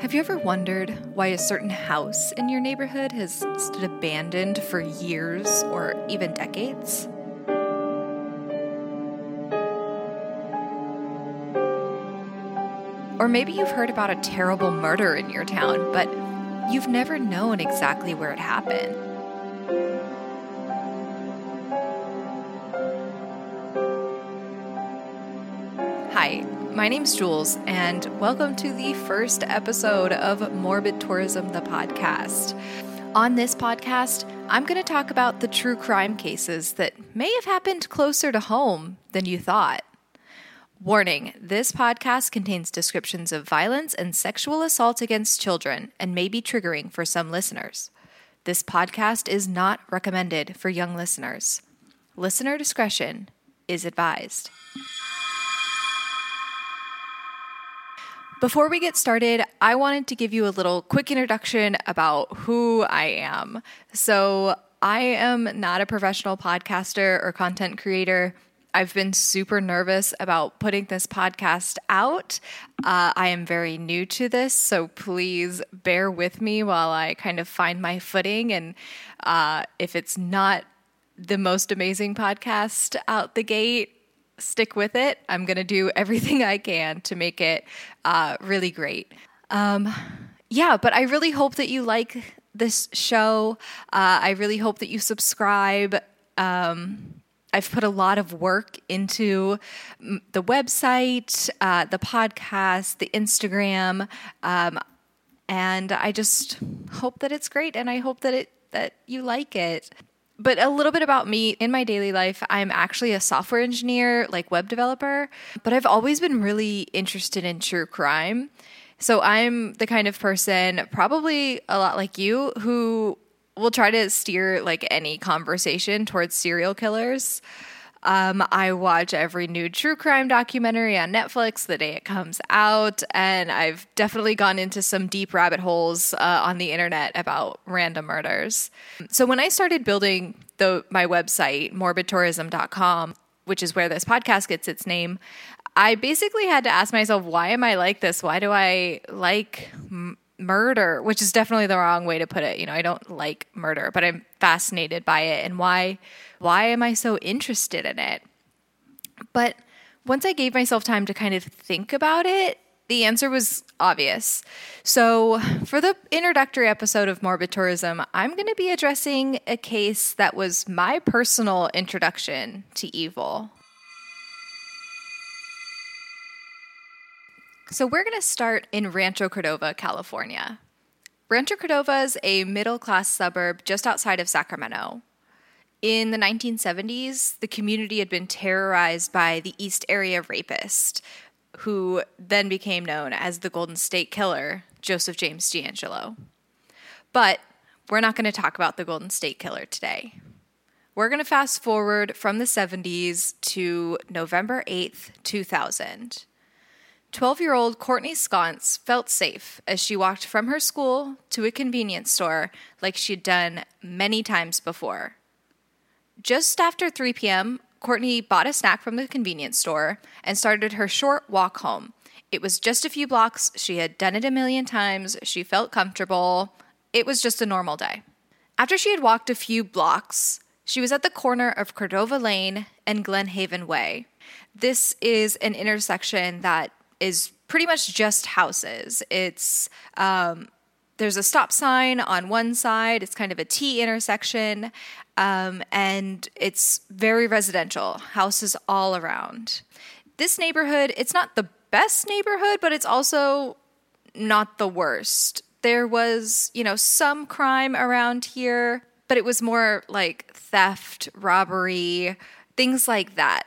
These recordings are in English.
Have you ever wondered why a certain house in your neighborhood has stood abandoned for years or even decades? Or maybe you've heard about a terrible murder in your town, but you've never known exactly where it happened. My name's Jules, and welcome to the first episode of Morbid Tourism, the podcast. On this podcast, I'm going to talk about the true crime cases that may have happened closer to home than you thought. Warning this podcast contains descriptions of violence and sexual assault against children and may be triggering for some listeners. This podcast is not recommended for young listeners. Listener discretion is advised. Before we get started, I wanted to give you a little quick introduction about who I am. So, I am not a professional podcaster or content creator. I've been super nervous about putting this podcast out. Uh, I am very new to this, so please bear with me while I kind of find my footing. And uh, if it's not the most amazing podcast out the gate, stick with it. I'm going to do everything I can to make it uh, really great. Um, yeah, but I really hope that you like this show. Uh, I really hope that you subscribe. Um, I've put a lot of work into the website, uh, the podcast, the Instagram, um, and I just hope that it's great, and I hope that it that you like it. But a little bit about me in my daily life, I'm actually a software engineer, like web developer, but I've always been really interested in true crime. So I'm the kind of person, probably a lot like you, who will try to steer like any conversation towards serial killers. Um, I watch every new true crime documentary on Netflix the day it comes out, and I've definitely gone into some deep rabbit holes uh, on the internet about random murders. So when I started building the my website, morbidtourism.com, which is where this podcast gets its name, I basically had to ask myself, why am I like this? Why do I like m- murder, which is definitely the wrong way to put it. You know, I don't like murder, but I'm fascinated by it and why why am I so interested in it? But once I gave myself time to kind of think about it, the answer was obvious. So, for the introductory episode of Morbid Tourism, I'm going to be addressing a case that was my personal introduction to evil. So, we're going to start in Rancho Cordova, California. Rancho Cordova is a middle class suburb just outside of Sacramento. In the 1970s, the community had been terrorized by the East Area Rapist, who then became known as the Golden State Killer, Joseph James DeAngelo. But we're not going to talk about the Golden State Killer today. We're going to fast forward from the 70s to November 8th, 2000. 12 year old Courtney Sconce felt safe as she walked from her school to a convenience store like she'd done many times before. Just after 3 p.m., Courtney bought a snack from the convenience store and started her short walk home. It was just a few blocks. She had done it a million times. She felt comfortable. It was just a normal day. After she had walked a few blocks, she was at the corner of Cordova Lane and Glen Haven Way. This is an intersection that is pretty much just houses. It's um, there's a stop sign on one side. It's kind of a T intersection, um, and it's very residential. Houses all around. This neighborhood, it's not the best neighborhood, but it's also not the worst. There was, you know, some crime around here, but it was more like theft, robbery, things like that.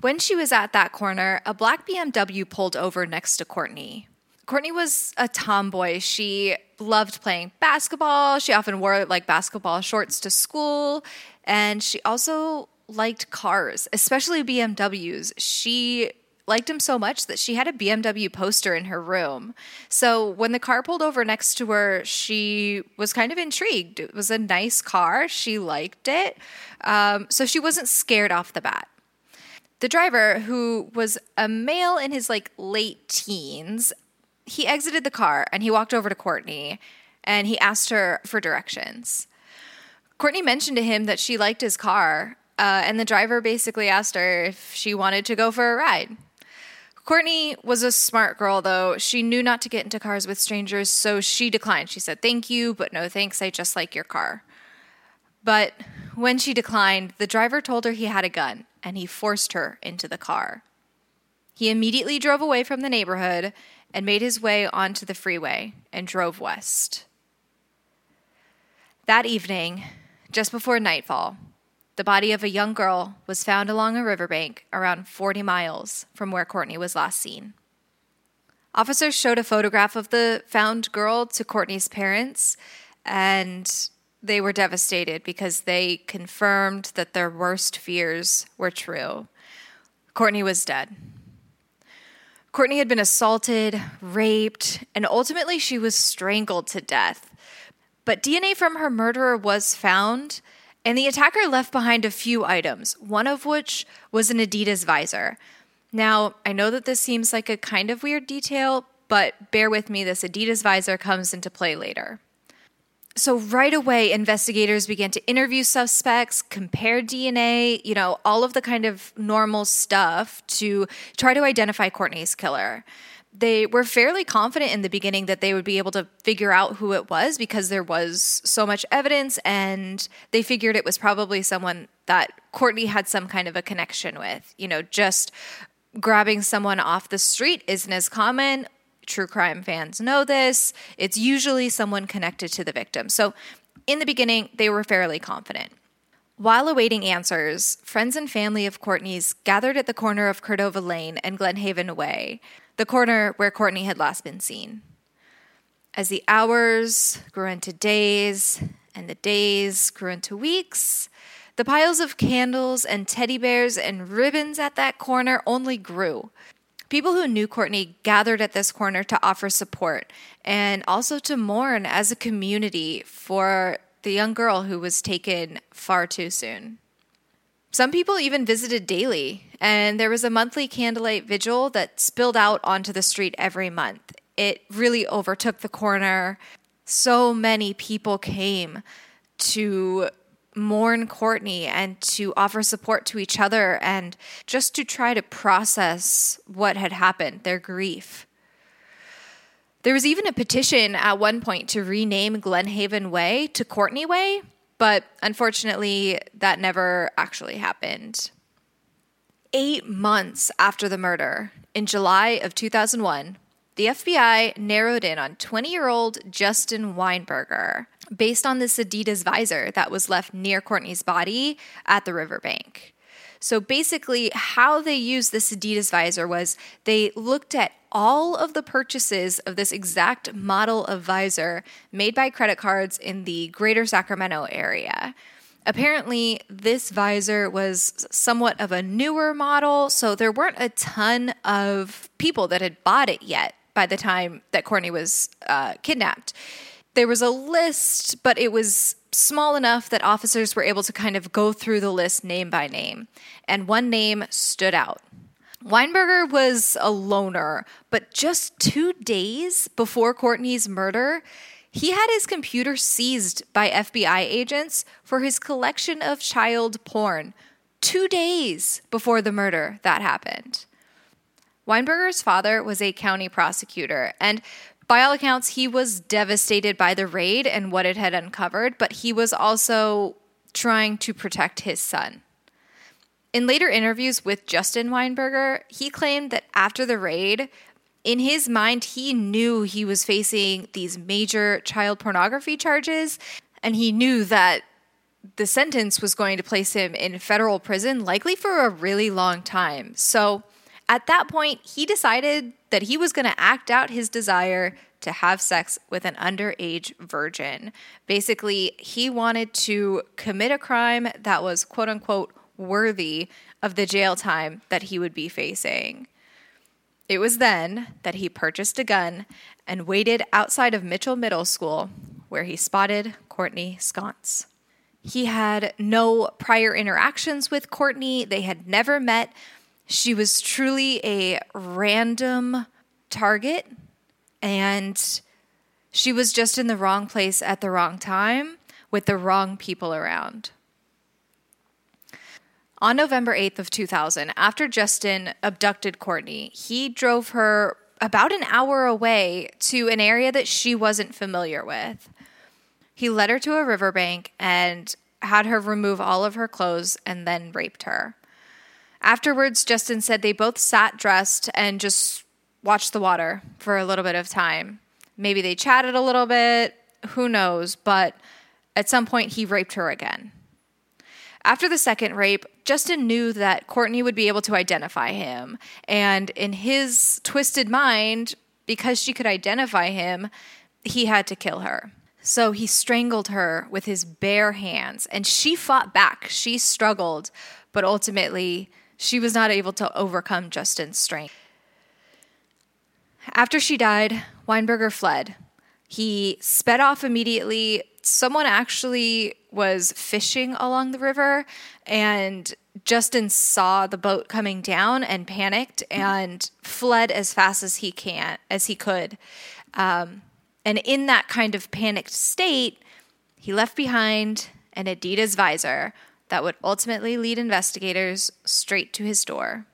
When she was at that corner, a black BMW pulled over next to Courtney. Courtney was a tomboy. She loved playing basketball. She often wore like basketball shorts to school. And she also liked cars, especially BMWs. She liked them so much that she had a BMW poster in her room. So when the car pulled over next to her, she was kind of intrigued. It was a nice car. She liked it. Um, so she wasn't scared off the bat. The driver, who was a male in his like late teens, he exited the car and he walked over to Courtney and he asked her for directions. Courtney mentioned to him that she liked his car, uh, and the driver basically asked her if she wanted to go for a ride. Courtney was a smart girl, though. She knew not to get into cars with strangers, so she declined. She said, Thank you, but no thanks. I just like your car. But when she declined, the driver told her he had a gun and he forced her into the car. He immediately drove away from the neighborhood and made his way onto the freeway and drove west. That evening, just before nightfall, the body of a young girl was found along a riverbank around 40 miles from where Courtney was last seen. Officers showed a photograph of the found girl to Courtney's parents, and they were devastated because they confirmed that their worst fears were true. Courtney was dead. Courtney had been assaulted, raped, and ultimately she was strangled to death. But DNA from her murderer was found, and the attacker left behind a few items, one of which was an Adidas visor. Now, I know that this seems like a kind of weird detail, but bear with me, this Adidas visor comes into play later. So, right away, investigators began to interview suspects, compare DNA, you know, all of the kind of normal stuff to try to identify Courtney's killer they were fairly confident in the beginning that they would be able to figure out who it was because there was so much evidence and they figured it was probably someone that Courtney had some kind of a connection with. You know, just grabbing someone off the street isn't as common. True crime fans know this. It's usually someone connected to the victim. So, in the beginning, they were fairly confident. While awaiting answers, friends and family of Courtney's gathered at the corner of Cordova Lane and Glenhaven Way, the corner where Courtney had last been seen. As the hours grew into days and the days grew into weeks, the piles of candles and teddy bears and ribbons at that corner only grew. People who knew Courtney gathered at this corner to offer support and also to mourn as a community for the young girl who was taken far too soon. Some people even visited daily, and there was a monthly candlelight vigil that spilled out onto the street every month. It really overtook the corner. So many people came to mourn Courtney and to offer support to each other and just to try to process what had happened, their grief. There was even a petition at one point to rename Glenhaven Way to Courtney Way, but unfortunately, that never actually happened. Eight months after the murder, in July of 2001, the FBI narrowed in on 20 year old Justin Weinberger based on this Adidas visor that was left near Courtney's body at the riverbank. So basically, how they used this Adidas visor was they looked at all of the purchases of this exact model of visor made by credit cards in the greater Sacramento area. Apparently, this visor was somewhat of a newer model, so there weren't a ton of people that had bought it yet by the time that Courtney was uh, kidnapped. There was a list, but it was small enough that officers were able to kind of go through the list name by name. And one name stood out. Weinberger was a loner, but just two days before Courtney's murder, he had his computer seized by FBI agents for his collection of child porn. Two days before the murder that happened. Weinberger's father was a county prosecutor, and by all accounts, he was devastated by the raid and what it had uncovered, but he was also trying to protect his son. In later interviews with Justin Weinberger, he claimed that after the raid, in his mind, he knew he was facing these major child pornography charges, and he knew that the sentence was going to place him in federal prison, likely for a really long time. So at that point, he decided that he was going to act out his desire to have sex with an underage virgin. Basically, he wanted to commit a crime that was quote unquote worthy of the jail time that he would be facing. It was then that he purchased a gun and waited outside of Mitchell Middle School, where he spotted Courtney Sconce. He had no prior interactions with Courtney, they had never met, she was truly a random target And she was just in the wrong place at the wrong time with the wrong people around. On November 8th of 2000, after Justin abducted Courtney, he drove her about an hour away to an area that she wasn't familiar with. He led her to a riverbank and had her remove all of her clothes and then raped her. Afterwards, Justin said they both sat dressed and just watched the water for a little bit of time. Maybe they chatted a little bit, who knows, but at some point he raped her again. After the second rape, Justin knew that Courtney would be able to identify him. And in his twisted mind, because she could identify him, he had to kill her. So he strangled her with his bare hands, and she fought back. She struggled, but ultimately, she was not able to overcome Justin's strength. After she died, Weinberger fled. He sped off immediately. Someone actually was fishing along the river, and Justin saw the boat coming down and panicked and fled as fast as he can as he could. Um, and in that kind of panicked state, he left behind an Adidas visor that would ultimately lead investigators straight to his door.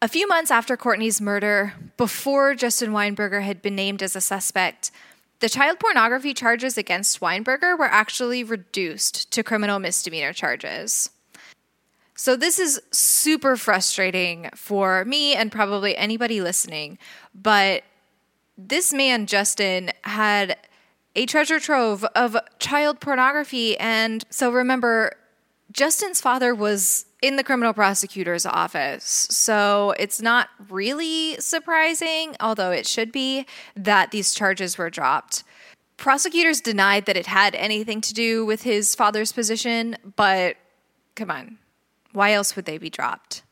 A few months after Courtney's murder, before Justin Weinberger had been named as a suspect, the child pornography charges against Weinberger were actually reduced to criminal misdemeanor charges. So, this is super frustrating for me and probably anybody listening. But this man, Justin, had a treasure trove of child pornography. And so, remember, Justin's father was in the criminal prosecutor's office. So it's not really surprising, although it should be, that these charges were dropped. Prosecutors denied that it had anything to do with his father's position, but come on, why else would they be dropped?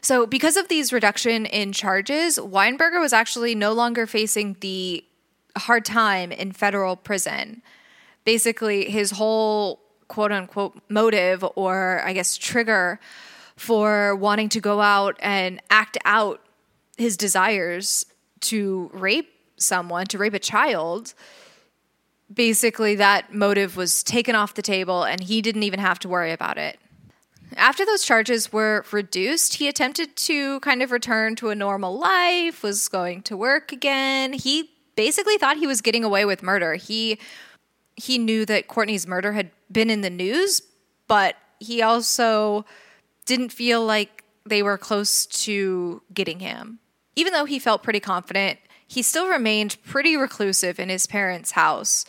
So, because of these reduction in charges, Weinberger was actually no longer facing the hard time in federal prison. Basically, his whole quote unquote motive or I guess trigger for wanting to go out and act out his desires to rape someone, to rape a child, basically that motive was taken off the table and he didn't even have to worry about it. After those charges were reduced, he attempted to kind of return to a normal life, was going to work again. He basically thought he was getting away with murder. He he knew that Courtney's murder had been in the news, but he also didn't feel like they were close to getting him. Even though he felt pretty confident, he still remained pretty reclusive in his parents' house.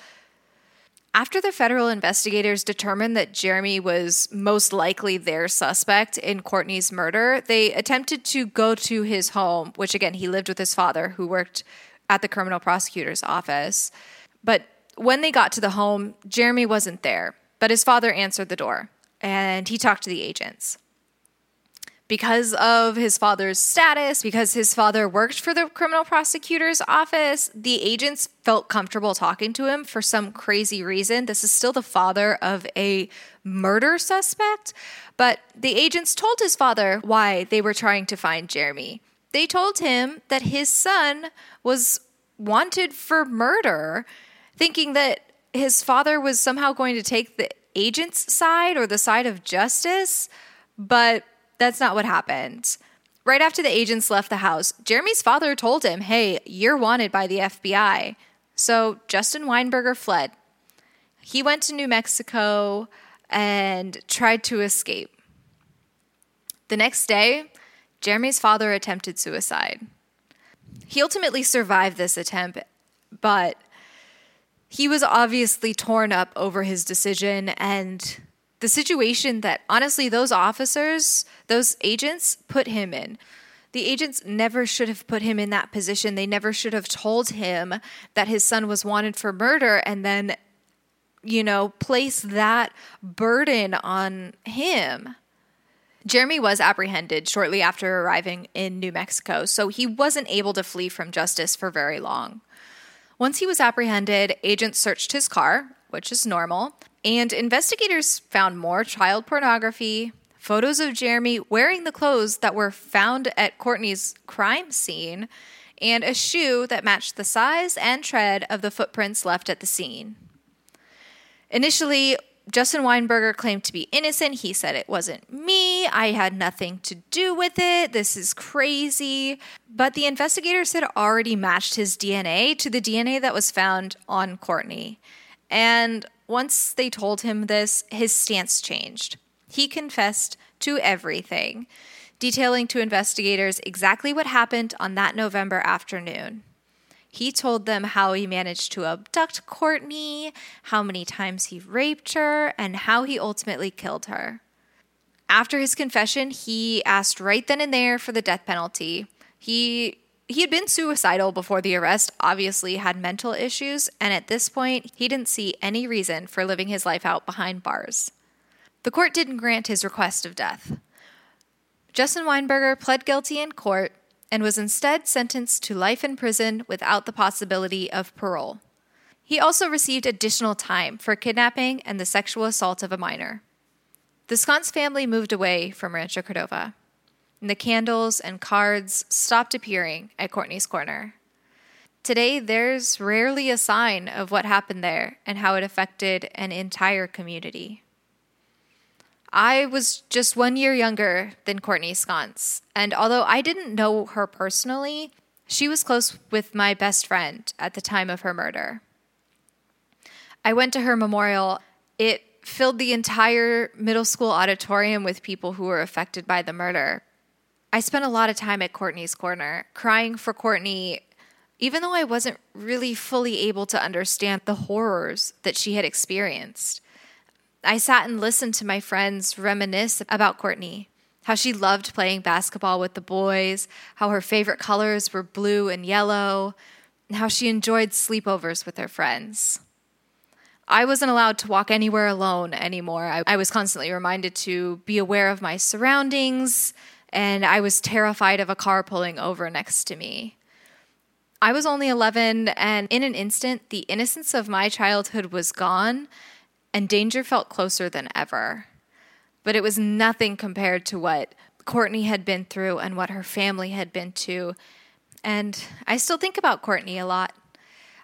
After the federal investigators determined that Jeremy was most likely their suspect in Courtney's murder, they attempted to go to his home, which again, he lived with his father, who worked at the criminal prosecutor's office. But when they got to the home, Jeremy wasn't there, but his father answered the door and he talked to the agents. Because of his father's status, because his father worked for the criminal prosecutor's office, the agents felt comfortable talking to him for some crazy reason. This is still the father of a murder suspect, but the agents told his father why they were trying to find Jeremy. They told him that his son was wanted for murder thinking that his father was somehow going to take the agent's side or the side of justice, but that's not what happened. Right after the agents left the house, Jeremy's father told him, Hey, you're wanted by the FBI. So Justin Weinberger fled. He went to New Mexico and tried to escape. The next day, Jeremy's father attempted suicide. He ultimately survived this attempt, but he was obviously torn up over his decision and the situation that honestly those officers, those agents put him in. The agents never should have put him in that position. They never should have told him that his son was wanted for murder and then, you know, place that burden on him. Jeremy was apprehended shortly after arriving in New Mexico, so he wasn't able to flee from justice for very long. Once he was apprehended, agents searched his car, which is normal, and investigators found more child pornography, photos of Jeremy wearing the clothes that were found at Courtney's crime scene, and a shoe that matched the size and tread of the footprints left at the scene. Initially, Justin Weinberger claimed to be innocent. He said it wasn't me. I had nothing to do with it. This is crazy. But the investigators had already matched his DNA to the DNA that was found on Courtney. And once they told him this, his stance changed. He confessed to everything, detailing to investigators exactly what happened on that November afternoon. He told them how he managed to abduct Courtney, how many times he raped her, and how he ultimately killed her. After his confession, he asked right then and there for the death penalty. He he had been suicidal before the arrest, obviously had mental issues, and at this point, he didn't see any reason for living his life out behind bars. The court didn't grant his request of death. Justin Weinberger pled guilty in court and was instead sentenced to life in prison without the possibility of parole. He also received additional time for kidnapping and the sexual assault of a minor. The Sconce family moved away from Rancho Cordova, and the candles and cards stopped appearing at Courtney's Corner. Today, there's rarely a sign of what happened there and how it affected an entire community. I was just one year younger than Courtney Sconce, and although I didn't know her personally, she was close with my best friend at the time of her murder. I went to her memorial. It filled the entire middle school auditorium with people who were affected by the murder. I spent a lot of time at Courtney's Corner, crying for Courtney, even though I wasn't really fully able to understand the horrors that she had experienced. I sat and listened to my friends reminisce about Courtney, how she loved playing basketball with the boys, how her favorite colors were blue and yellow, and how she enjoyed sleepovers with her friends. I wasn't allowed to walk anywhere alone anymore. I, I, was constantly reminded to be aware of my surroundings, and I was terrified of a car pulling over next to me. I was only 11, and in an instant, the innocence of my childhood was gone, and danger felt closer than ever. But it was nothing compared to what Courtney had been through and what her family had been to. And I still think about Courtney a lot.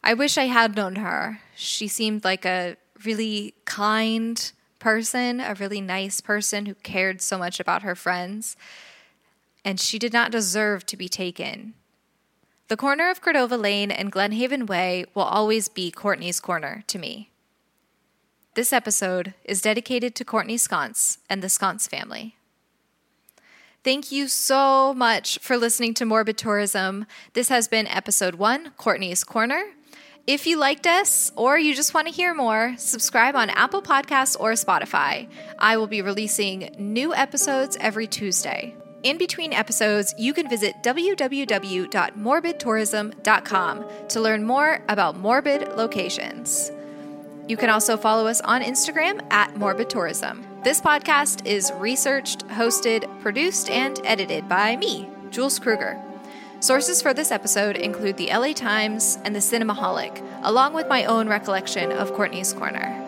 I wish I had known her. She seemed like a really kind person, a really nice person who cared so much about her friends. And she did not deserve to be taken. The corner of Cordova Lane and Glenhaven Way will always be Courtney's corner to me. This episode is dedicated to Courtney Sconce and the Sconce family. Thank you so much for listening to Morbid Tourism. This has been episode one, Courtney's Corner. If you liked us or you just want to hear more, subscribe on Apple Podcasts or Spotify. I will be releasing new episodes every Tuesday. In between episodes, you can visit www.morbidtourism.com to learn more about morbid locations. You can also follow us on Instagram at Morbid Tourism. This podcast is researched, hosted, produced, and edited by me, Jules Kruger. Sources for this episode include the LA Times and the Cinemaholic, along with my own recollection of Courtney's Corner.